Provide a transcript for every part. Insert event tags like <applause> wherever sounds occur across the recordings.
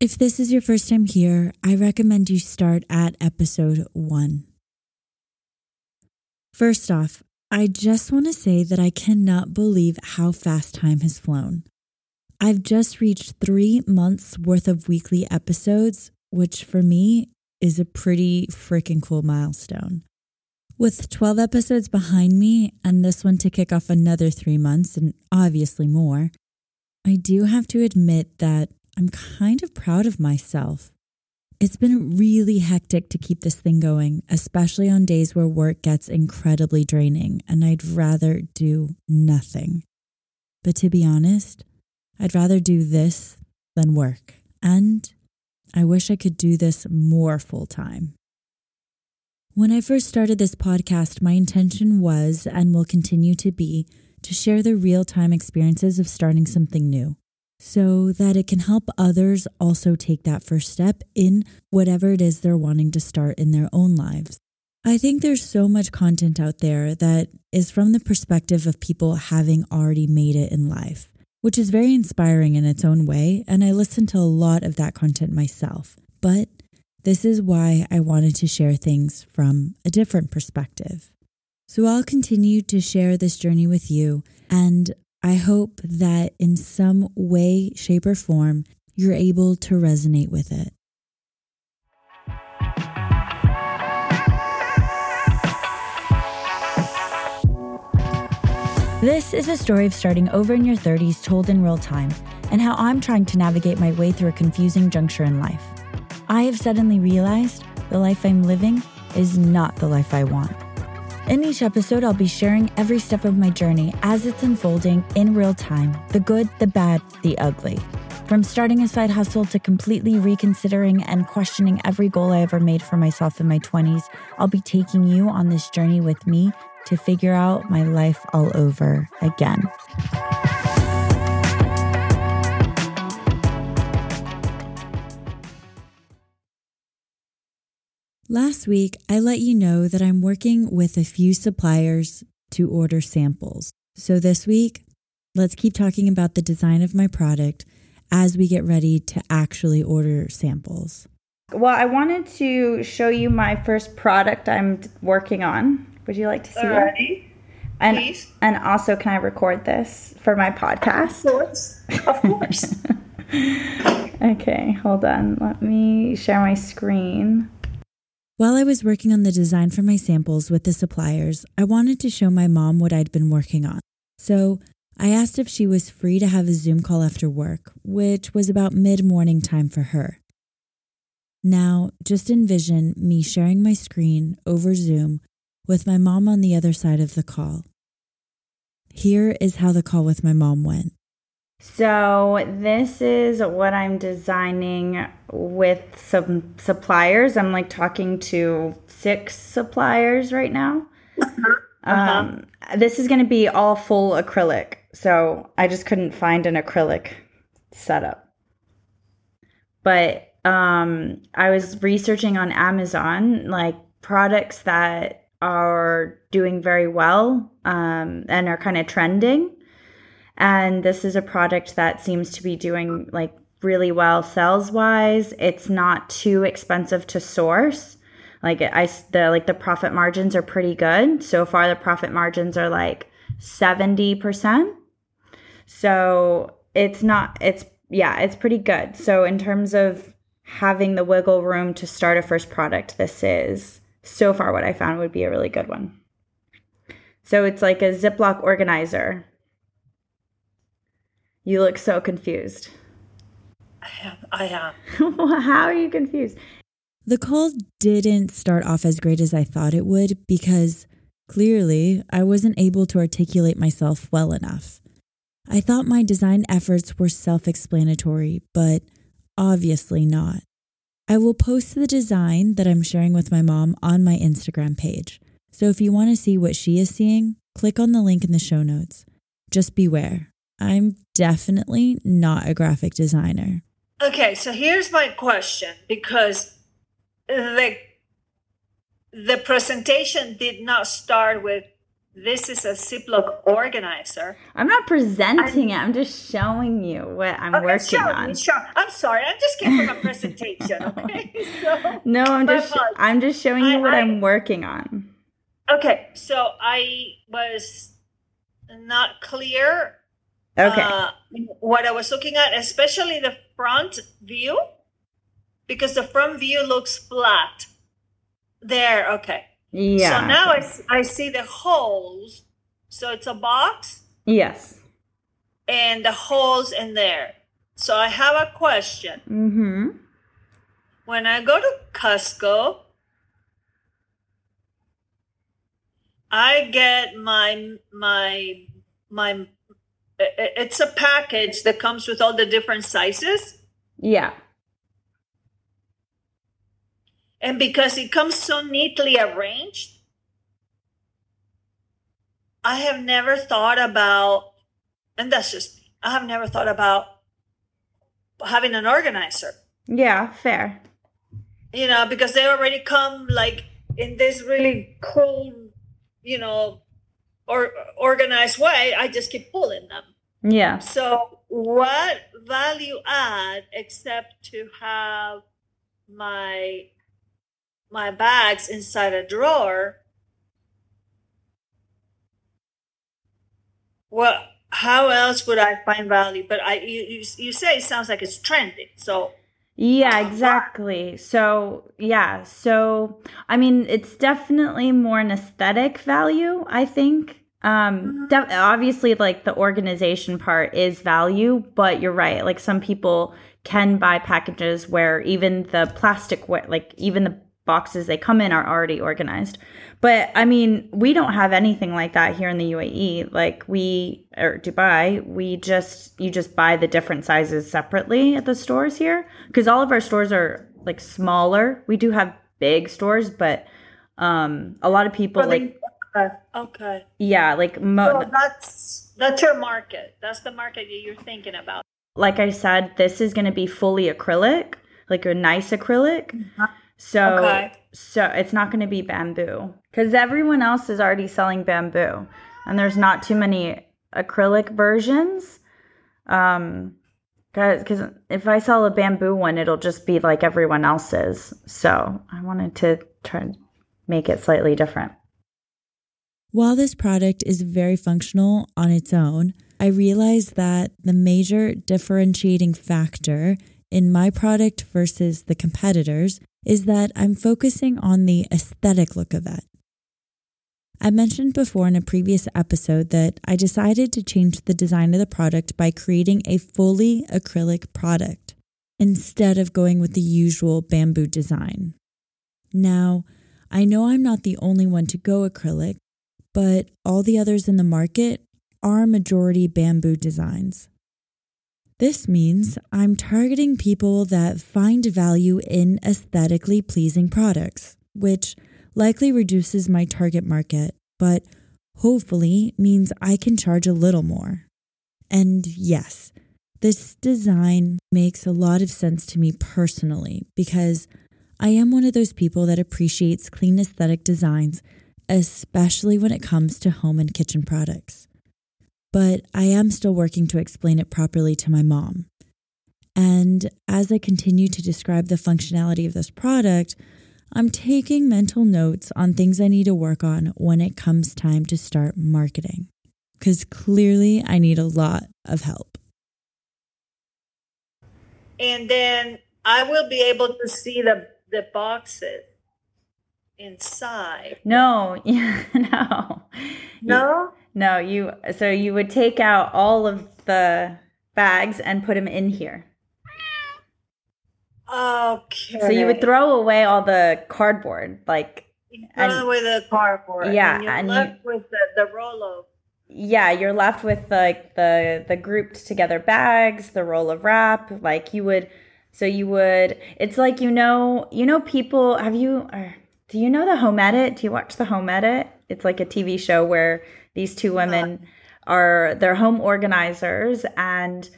If this is your first time here, I recommend you start at episode one. First off, I just want to say that I cannot believe how fast time has flown. I've just reached three months worth of weekly episodes, which for me is a pretty freaking cool milestone. With 12 episodes behind me and this one to kick off another three months and obviously more, I do have to admit that I'm kind of proud of myself. It's been really hectic to keep this thing going, especially on days where work gets incredibly draining and I'd rather do nothing. But to be honest, I'd rather do this than work. And I wish I could do this more full time. When I first started this podcast, my intention was and will continue to be to share the real time experiences of starting something new so that it can help others also take that first step in whatever it is they're wanting to start in their own lives. I think there's so much content out there that is from the perspective of people having already made it in life, which is very inspiring in its own way. And I listen to a lot of that content myself. But this is why I wanted to share things from a different perspective. So I'll continue to share this journey with you, and I hope that in some way, shape, or form, you're able to resonate with it. This is a story of starting over in your 30s told in real time and how I'm trying to navigate my way through a confusing juncture in life. I have suddenly realized the life I'm living is not the life I want. In each episode, I'll be sharing every step of my journey as it's unfolding in real time the good, the bad, the ugly. From starting a side hustle to completely reconsidering and questioning every goal I ever made for myself in my 20s, I'll be taking you on this journey with me to figure out my life all over again. Last week, I let you know that I'm working with a few suppliers to order samples. So this week, let's keep talking about the design of my product as we get ready to actually order samples. Well, I wanted to show you my first product I'm working on. Would you like to see Alrighty. it? And, Please. and also, can I record this for my podcast? Of course. Of course. <laughs> Okay, hold on. Let me share my screen. While I was working on the design for my samples with the suppliers, I wanted to show my mom what I'd been working on. So I asked if she was free to have a Zoom call after work, which was about mid morning time for her. Now, just envision me sharing my screen over Zoom with my mom on the other side of the call. Here is how the call with my mom went. So, this is what I'm designing with some suppliers. I'm like talking to six suppliers right now. Um, this is going to be all full acrylic. So, I just couldn't find an acrylic setup. But um, I was researching on Amazon like products that are doing very well um, and are kind of trending and this is a product that seems to be doing like really well sales wise it's not too expensive to source. Like i the like the profit margins are pretty good. So far the profit margins are like 70% so it's not it's yeah it's pretty good. So in terms of having the wiggle room to start a first product this is so far what i found would be a really good one. So it's like a ziploc organizer you look so confused. I am. I am. <laughs> How are you confused? The call didn't start off as great as I thought it would because clearly I wasn't able to articulate myself well enough. I thought my design efforts were self explanatory, but obviously not. I will post the design that I'm sharing with my mom on my Instagram page. So if you want to see what she is seeing, click on the link in the show notes. Just beware, I'm definitely not a graphic designer. Okay, so here's my question because the the presentation did not start with this is a Ziploc organizer. I'm not presenting it. I'm just showing you what I'm Okay, working show on. show. I'm sorry, I'm just giving a presentation. <laughs> Okay, so No, I'm just apologies. I'm just showing you I- what I- I'm working on. okay, so I was not clear Okay. uh, what I was looking at, especially the front view, because the front view looks flat. There, okay. yeah. So now I, I see the holes. So it's a box yes. and the holes in there. So I have a question. Mhm. When I go to Costco, I get my my my it's a package that comes with all the different sizes Yeah. and because it comes so neatly arranged I have never thought about and that's just me. I have never thought about having an organizer. Yeah, fair. you know, because they already come like in this really cool, you know, or organized way. I just keep pulling them. Yeah. So, what value add except to have my my bags inside a drawer? Well, how else would I find value? But I, you, you, you say it sounds like it's trending. So, Yeah, exactly. So, yeah. So, I mean, it's definitely more an aesthetic value, I think. Um, de- obviously, like the organization part is value, but you're right. Like some people can buy packages where even the plastic, like even the boxes they come in are already organized. But I mean, we don't have anything like that here in the UAE. Like we or Dubai, we just you just buy the different sizes separately at the stores here because all of our stores are like smaller. We do have big stores, but um a lot of people like okay, okay. yeah, like mo- that's that's your market. That's the market that you're thinking about. like I said, this is going to be fully acrylic, like a nice acrylic. So Okay. so it's not going to be bamboo cuz everyone else is already selling bamboo and there's not too many acrylic versions. Um cuz because if I sell a bamboo one it'll just be like everyone else's. So I wanted to try and make it slightly different. While this product is very functional on its own, I realized that the major differentiating factor in my product versus the competitors is that I'm focusing on the aesthetic look of it. I mentioned before in a previous episode that I decided to change the design of the product by creating a fully acrylic product instead of going with the usual bamboo design. Now, I know I'm not the only one to go acrylic, but all the others in the market are majority bamboo designs. This means I'm targeting people that find value in aesthetically pleasing products, which likely reduces my target market, but hopefully means I can charge a little more. And yes, this design makes a lot of sense to me personally because I am one of those people that appreciates clean aesthetic designs, especially when it comes to home and kitchen products. But I am still working to explain it properly to my mom. And as I continue to describe the functionality of this product, I'm taking mental notes on things I need to work on when it comes time to start marketing. Because clearly I need a lot of help. and then I will be able to see the the boxes inside. No, <laughs> yeah, no. No, No, you so you would take out all of the bags and put them in here. okay. So you would throw away all the cardboard, like You and- throw away the cardboard. Yeah, and you're and you- with the, the roll of. yeah, you're left with like the the grouped together bags, the roll of wrap, like you would so you would it's like you know, you know people have you uh, do you know the Home Edit? Do you watch the Home Edit? It's like a TV show where these two women are they're home organizers and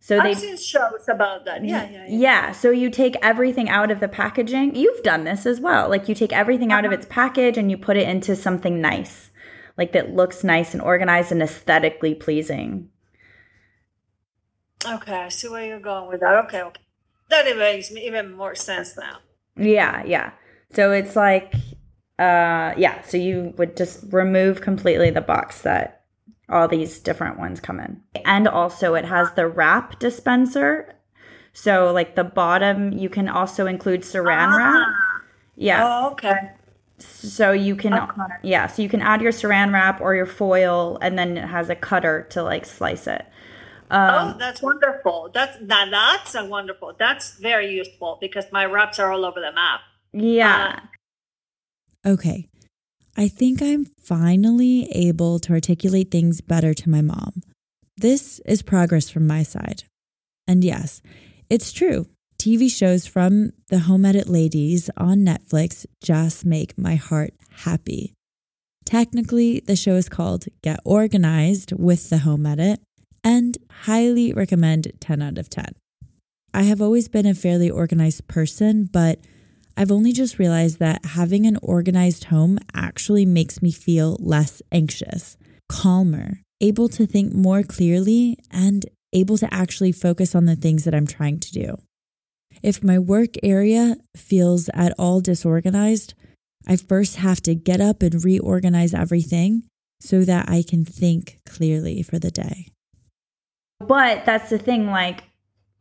so they I've seen shows about that. Yeah, yeah, yeah. Yeah, so you take everything out of the packaging. You've done this as well. Like you take everything out of Uh-huh. its package and you put it into something nice. like that looks nice and organized and aesthetically pleasing. Okay, I see where you're going with that. Okay, okay. That makes even more sense now. Yeah, yeah. So it's like, uh, yeah. So you would just remove completely the box that all these different ones come in, and also it has the wrap dispenser. So like the bottom, you can also include Saran wrap. Yeah. Oh, okay. So you can, Okay. yeah. So you can add your Saran wrap or your foil, and then it has a cutter to like slice it. Um, oh, that's wonderful. That's now that's a wonderful. That's very useful because my wraps are all over the map. Yeah. Uh, okay, I think I'm finally able to articulate things better to my mom. This is progress from my side. And yes, it's true. TV shows from the Home Edit ladies on Netflix just make my heart happy. Technically, the show is called Get Organized with the Home Edit and highly recommend 10 out of 10. I have always been a fairly organized person, but I've only just realized that having an organized home actually makes me feel less anxious, calmer, able to think more clearly, and able to actually focus on the things that I'm trying to do. If my work area feels at all disorganized, I first have to get up and reorganize everything so that I can think clearly for the day. But that's the thing, like,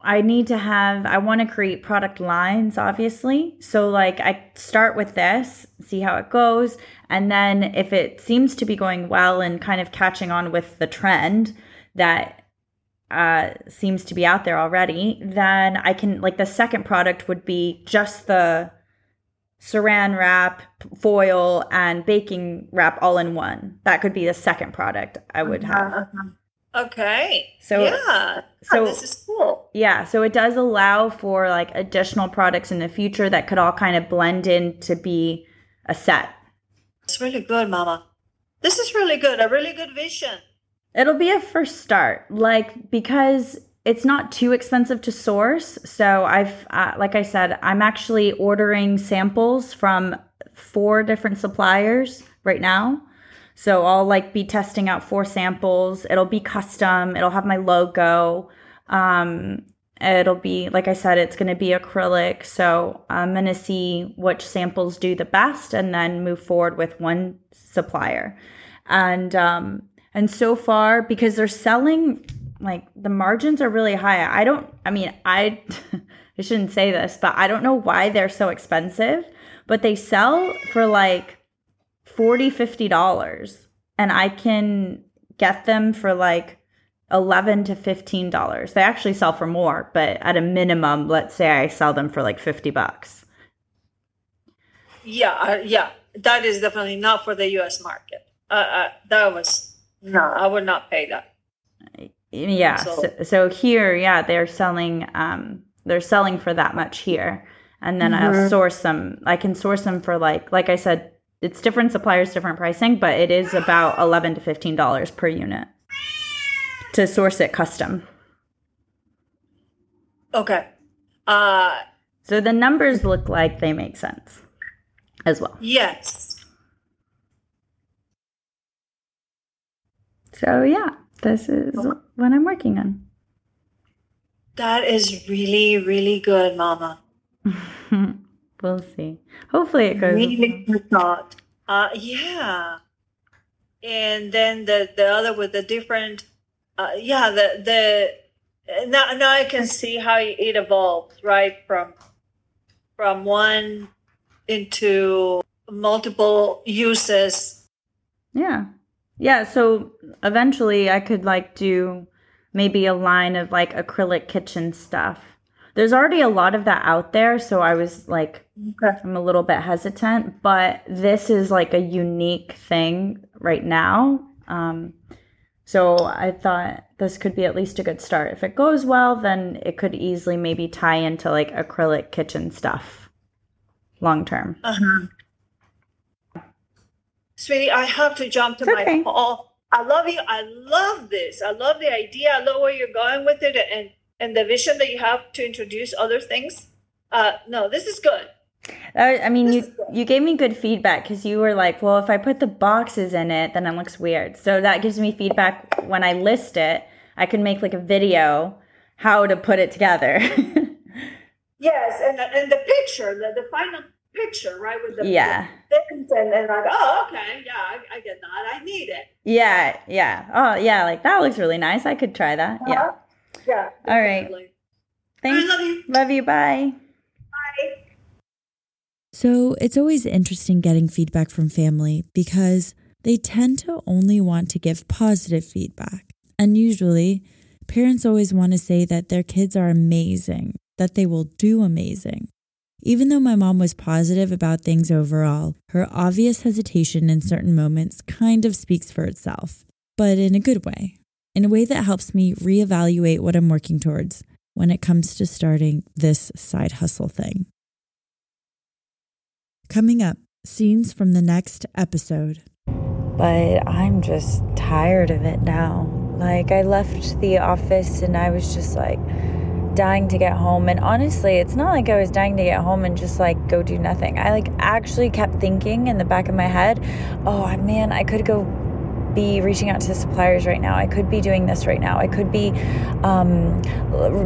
I need to have, I want to create product lines, obviously. So, like, I start with this, see how it goes. And then if it seems to be going well and kind of catching on with the trend that uh, seems to be out there already, then I can, like, the second product would be just the saran wrap, foil, and baking wrap all in one. That could be the second product I would have. Uh-huh. Okay. So- yeah. so- So this is cool. Yeah, so it does allow for like additional products in the future that could all kind of blend in to be a set. It's really good, Mama. This is really good. A really good vision. It'll be a first start, like because it's not too expensive to source. So I've, uh, like I said, I'm actually ordering samples from four different suppliers right now. So I'll like be testing out four samples. It'll be custom. It'll have my logo. Um, it'll be like I said, it's going to be acrylic. So I'm going to see which samples do the best, and then move forward with one supplier. And um, and so far, because they're selling like the margins are really high. I don't. I mean, I <laughs> I shouldn't say this, but I don't know why they're so expensive. But they sell for like 40 50 dollars and i can get them for like 11 to 15 dollars they actually sell for more but at a minimum let's say i sell them for like 50 bucks Yeah, uh, yeah. That is definitely not for the U.S. market. Uh, uh, that was no. I would not pay that. yeah So- so, so here yeah they're selling um they're selling for that much here and then i'll source them i can source them for like like i said it's different suppliers different pricing but it is about 11 to 15 dollars per unit to source it custom Okay. Uh, So the numbers look like they make sense as well. yes. So yeah, this is what I'm working on. That is really, really good, Mama. <laughs> we'll see. Hopefully it goes. Really good thought. Uh, yeah. And then the the other with the different, uh, yeah, the the now now I can see how it evolves right from from one into multiple uses. Yeah. Yeah, so eventually I could like do maybe a line of like acrylic kitchen stuff. There's already a lot of that out there, so I was like Okay. I'm a little bit hesitant, but this is like a unique thing right now. Um, so I thought this could be at least a good start. If it goes well, then it could easily maybe tie into like acrylic kitchen stuff long term. Uh-huh. Sweetie, I have to jump to It's my okay. call. I love you. I love this. I love the idea. I love where you're going with it and and the vision that you have to introduce other things. Uh no, this is good. I mean, you you gave me good feedback because you were like, well, if I put the boxes in it, then it looks weird. So that gives me feedback when I list it. I can make like a video how to put it together. <laughs> yes, and and the picture, the, the final picture, right? With the yeah, things and then like, oh, okay, yeah, I, I, get that. I need it. Yeah, yeah. Oh, yeah. Like that looks really nice. I could try that. Uh-huh. Yeah. Yeah. All right. Thanks. I love you. Love you. Bye. Bye. So it's always interesting getting feedback from family because they tend to only want to give positive feedback. And usually, parents always want to say that their kids are amazing, that they will do amazing. Even though my mom was positive about things overall, her obvious hesitation in certain moments kind of speaks for itself, but in a good way, in a way that helps me reevaluate what I'm working towards when it comes to starting this side hustle thing. Coming up, scenes from the next episode. But I'm just tired of it now. Like, I left the office and I was just like dying to get home. And honestly, it's not like I was dying to get home and just like go do nothing. I like actually kept thinking in the back of my head, oh man, I could go be reaching out to suppliers right now. I could be doing this right now. I could be um,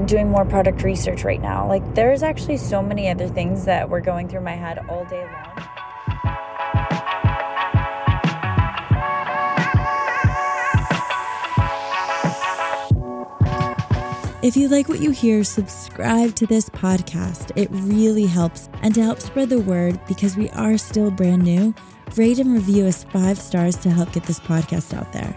doing more product research right now. Like, there's actually so many other things that were going through my head all day long. If you like what you hear, subscribe to this podcast. It really helps. And to help spread the word, because we are still brand new, rate and review us five stars to help get this podcast out there.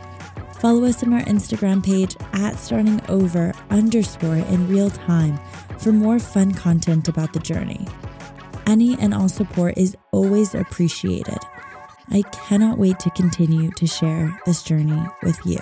Follow us on our Instagram page at starting over underscore in real time for more fun content about the journey. Any and all support is always appreciated. I cannot wait to continue to share this journey with you.